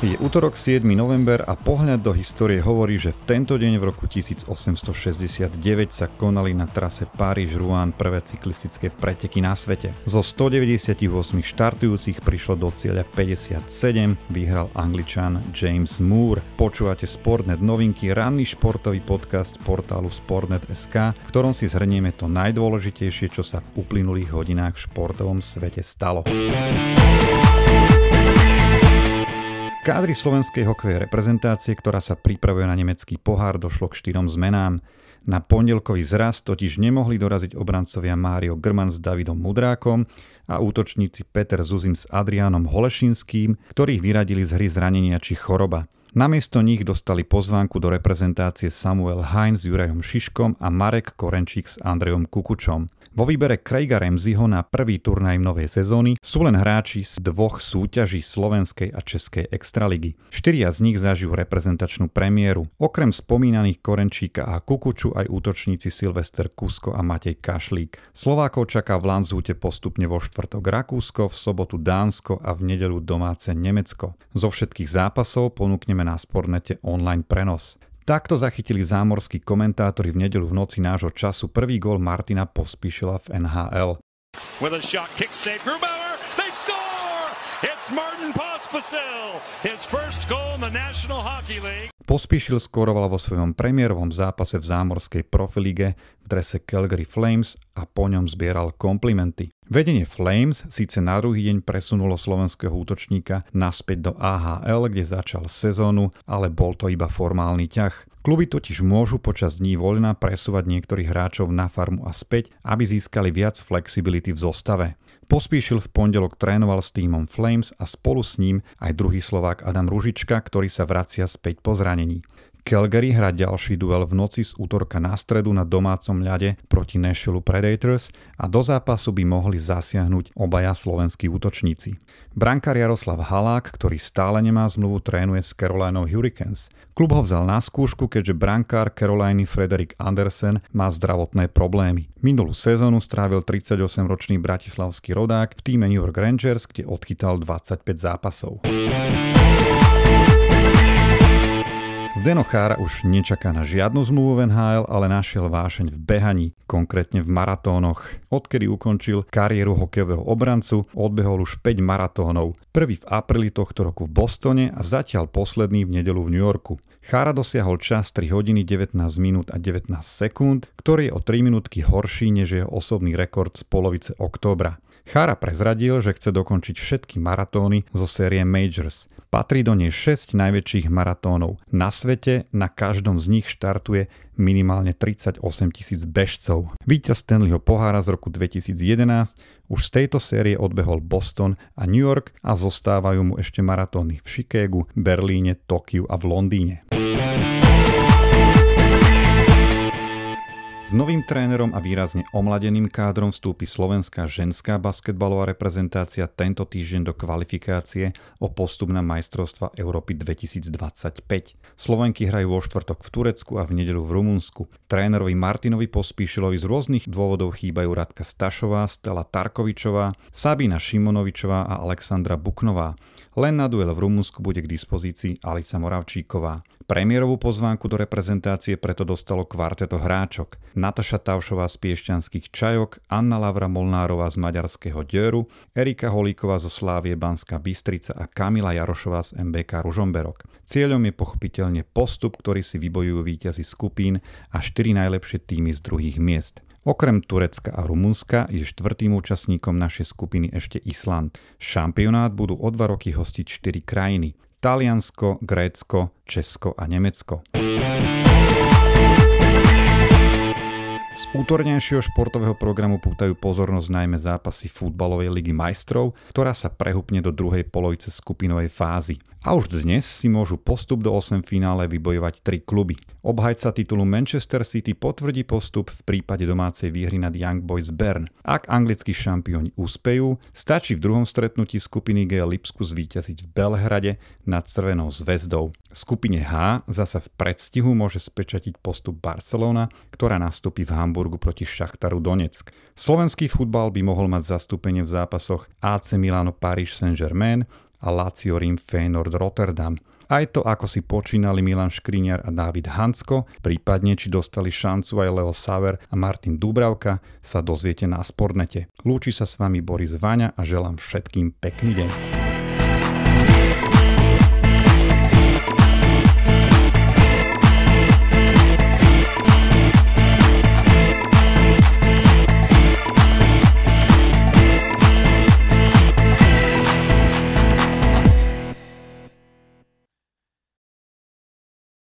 Je útorok 7. november a pohľad do histórie hovorí, že v tento deň v roku 1869 sa konali na trase Paríž-Rouen prvé cyklistické preteky na svete. Zo 198 štartujúcich prišlo do cieľa 57, vyhral angličan James Moore. Počúvate Sportnet novinky, ranný športový podcast portálu Sportnet.sk, v ktorom si zhrnieme to najdôležitejšie, čo sa v uplynulých hodinách v športovom svete stalo. Kádri slovenskej hokejovej reprezentácie, ktorá sa pripravuje na nemecký pohár, došlo k štyrom zmenám. Na pondelkový zraz totiž nemohli doraziť obrancovia Mário Grman s Davidom Mudrákom a útočníci Peter Zuzin s Adriánom Holešinským, ktorých vyradili z hry zranenia či choroba. Namiesto nich dostali pozvánku do reprezentácie Samuel Heinz s Jurajom Šiškom a Marek Korenčík s Andrejom Kukučom. Vo výbere Craiga Ramseyho na prvý turnaj novej sezóny sú len hráči z dvoch súťaží slovenskej a českej extraligy. Štyria z nich zažijú reprezentačnú premiéru. Okrem spomínaných Korenčíka a Kukuču aj útočníci Silvester Kusko a Matej Kašlík. Slovákov čaká v Lanzúte postupne vo štvrtok Rakúsko, v sobotu Dánsko a v nedelu domáce Nemecko. Zo všetkých zápasov ponúkneme na Spornete online prenos. Takto zachytili zámorskí komentátori v nedelu v noci nášho času prvý gól Martina Pospíšila v NHL. With a shot, kick save, Grubauer, they score! It's Martin Pospisil, his first goal in the National Hockey League. Pospíšil skoroval vo svojom premiérovom zápase v zámorskej profilige v drese Calgary Flames a po ňom zbieral komplimenty. Vedenie Flames síce na druhý deň presunulo slovenského útočníka naspäť do AHL, kde začal sezónu, ale bol to iba formálny ťah. Kluby totiž môžu počas dní voľna presúvať niektorých hráčov na farmu a späť, aby získali viac flexibility v zostave. Pospíšil v pondelok trénoval s týmom Flames a spolu s ním aj druhý Slovák Adam Ružička, ktorý sa vracia späť po zranení. Calgary hrá ďalší duel v noci z útorka na stredu na domácom ľade proti Nashville Predators a do zápasu by mohli zasiahnuť obaja slovenskí útočníci. Brankár Jaroslav Halák, ktorý stále nemá zmluvu, trénuje s Carolinou Hurricanes. Klub ho vzal na skúšku, keďže brankár Caroliny Frederick Andersen má zdravotné problémy. Minulú sezónu strávil 38-ročný bratislavský rodák v týme New York Rangers, kde odchytal 25 zápasov. Zdeno Chára už nečaká na žiadnu zmluvu v NHL, ale našiel vášeň v behaní, konkrétne v maratónoch. Odkedy ukončil kariéru hokejového obrancu, odbehol už 5 maratónov. Prvý v apríli tohto roku v Bostone a zatiaľ posledný v nedelu v New Yorku. Chára dosiahol čas 3 hodiny 19 minút a 19 sekúnd, ktorý je o 3 minútky horší než jeho osobný rekord z polovice októbra. Chára prezradil, že chce dokončiť všetky maratóny zo série Majors. Patrí do nej 6 najväčších maratónov. Na svete na každom z nich štartuje minimálne 38 tisíc bežcov. Víťaz Stanleyho pohára z roku 2011 už z tejto série odbehol Boston a New York a zostávajú mu ešte maratóny v Chicagu, Berlíne, Tokiu a v Londýne. Thank you. S novým trénerom a výrazne omladeným kádrom vstúpi slovenská ženská basketbalová reprezentácia tento týždeň do kvalifikácie o postup na majstrovstva Európy 2025. Slovenky hrajú vo štvrtok v Turecku a v nedeľu v Rumunsku. Trénerovi Martinovi Pospíšilovi z rôznych dôvodov chýbajú Radka Stašová, Stella Tarkovičová, Sabina Šimonovičová a Alexandra Buknová. Len na duel v Rumunsku bude k dispozícii Alica Moravčíková. Premiérovú pozvánku do reprezentácie preto dostalo kvarteto hráčok. Nataša Taušová z Piešťanských čajok, Anna Lavra Molnárová z Maďarského Dieru, Erika Holíková zo Slávie Banská Bystrica a Kamila Jarošová z MBK Ružomberok. Cieľom je pochopiteľne postup, ktorý si vybojujú víťazi skupín a štyri najlepšie týmy z druhých miest. Okrem Turecka a Rumunska je štvrtým účastníkom našej skupiny ešte Island. Šampionát budú o dva roky hostiť 4 krajiny. Taliansko, Grécko, Česko a Nemecko. Útornejšieho športového programu pútajú pozornosť najmä zápasy futbalovej ligy majstrov, ktorá sa prehupne do druhej polovice skupinovej fázy. A už dnes si môžu postup do 8 finále vybojovať tri kluby. Obhajca titulu Manchester City potvrdí postup v prípade domácej výhry nad Young Boys Bern. Ak anglickí šampióni úspejú, stačí v druhom stretnutí skupiny G Lipsku zvíťaziť v Belhrade nad Crvenou zväzdou. Skupine H zasa v predstihu môže spečatiť postup Barcelona, ktorá nastúpi v Hamburgu proti Šachtaru Donetsk. Slovenský futbal by mohol mať zastúpenie v zápasoch AC Milano Paris Saint-Germain, a Lazio Rim Feyenoord Rotterdam. Aj to, ako si počínali Milan Škriňar a David Hansko, prípadne či dostali šancu aj Leo Saver a Martin Dubravka, sa dozviete na Sportnete. Lúči sa s vami Boris Vaňa a želám všetkým pekný deň.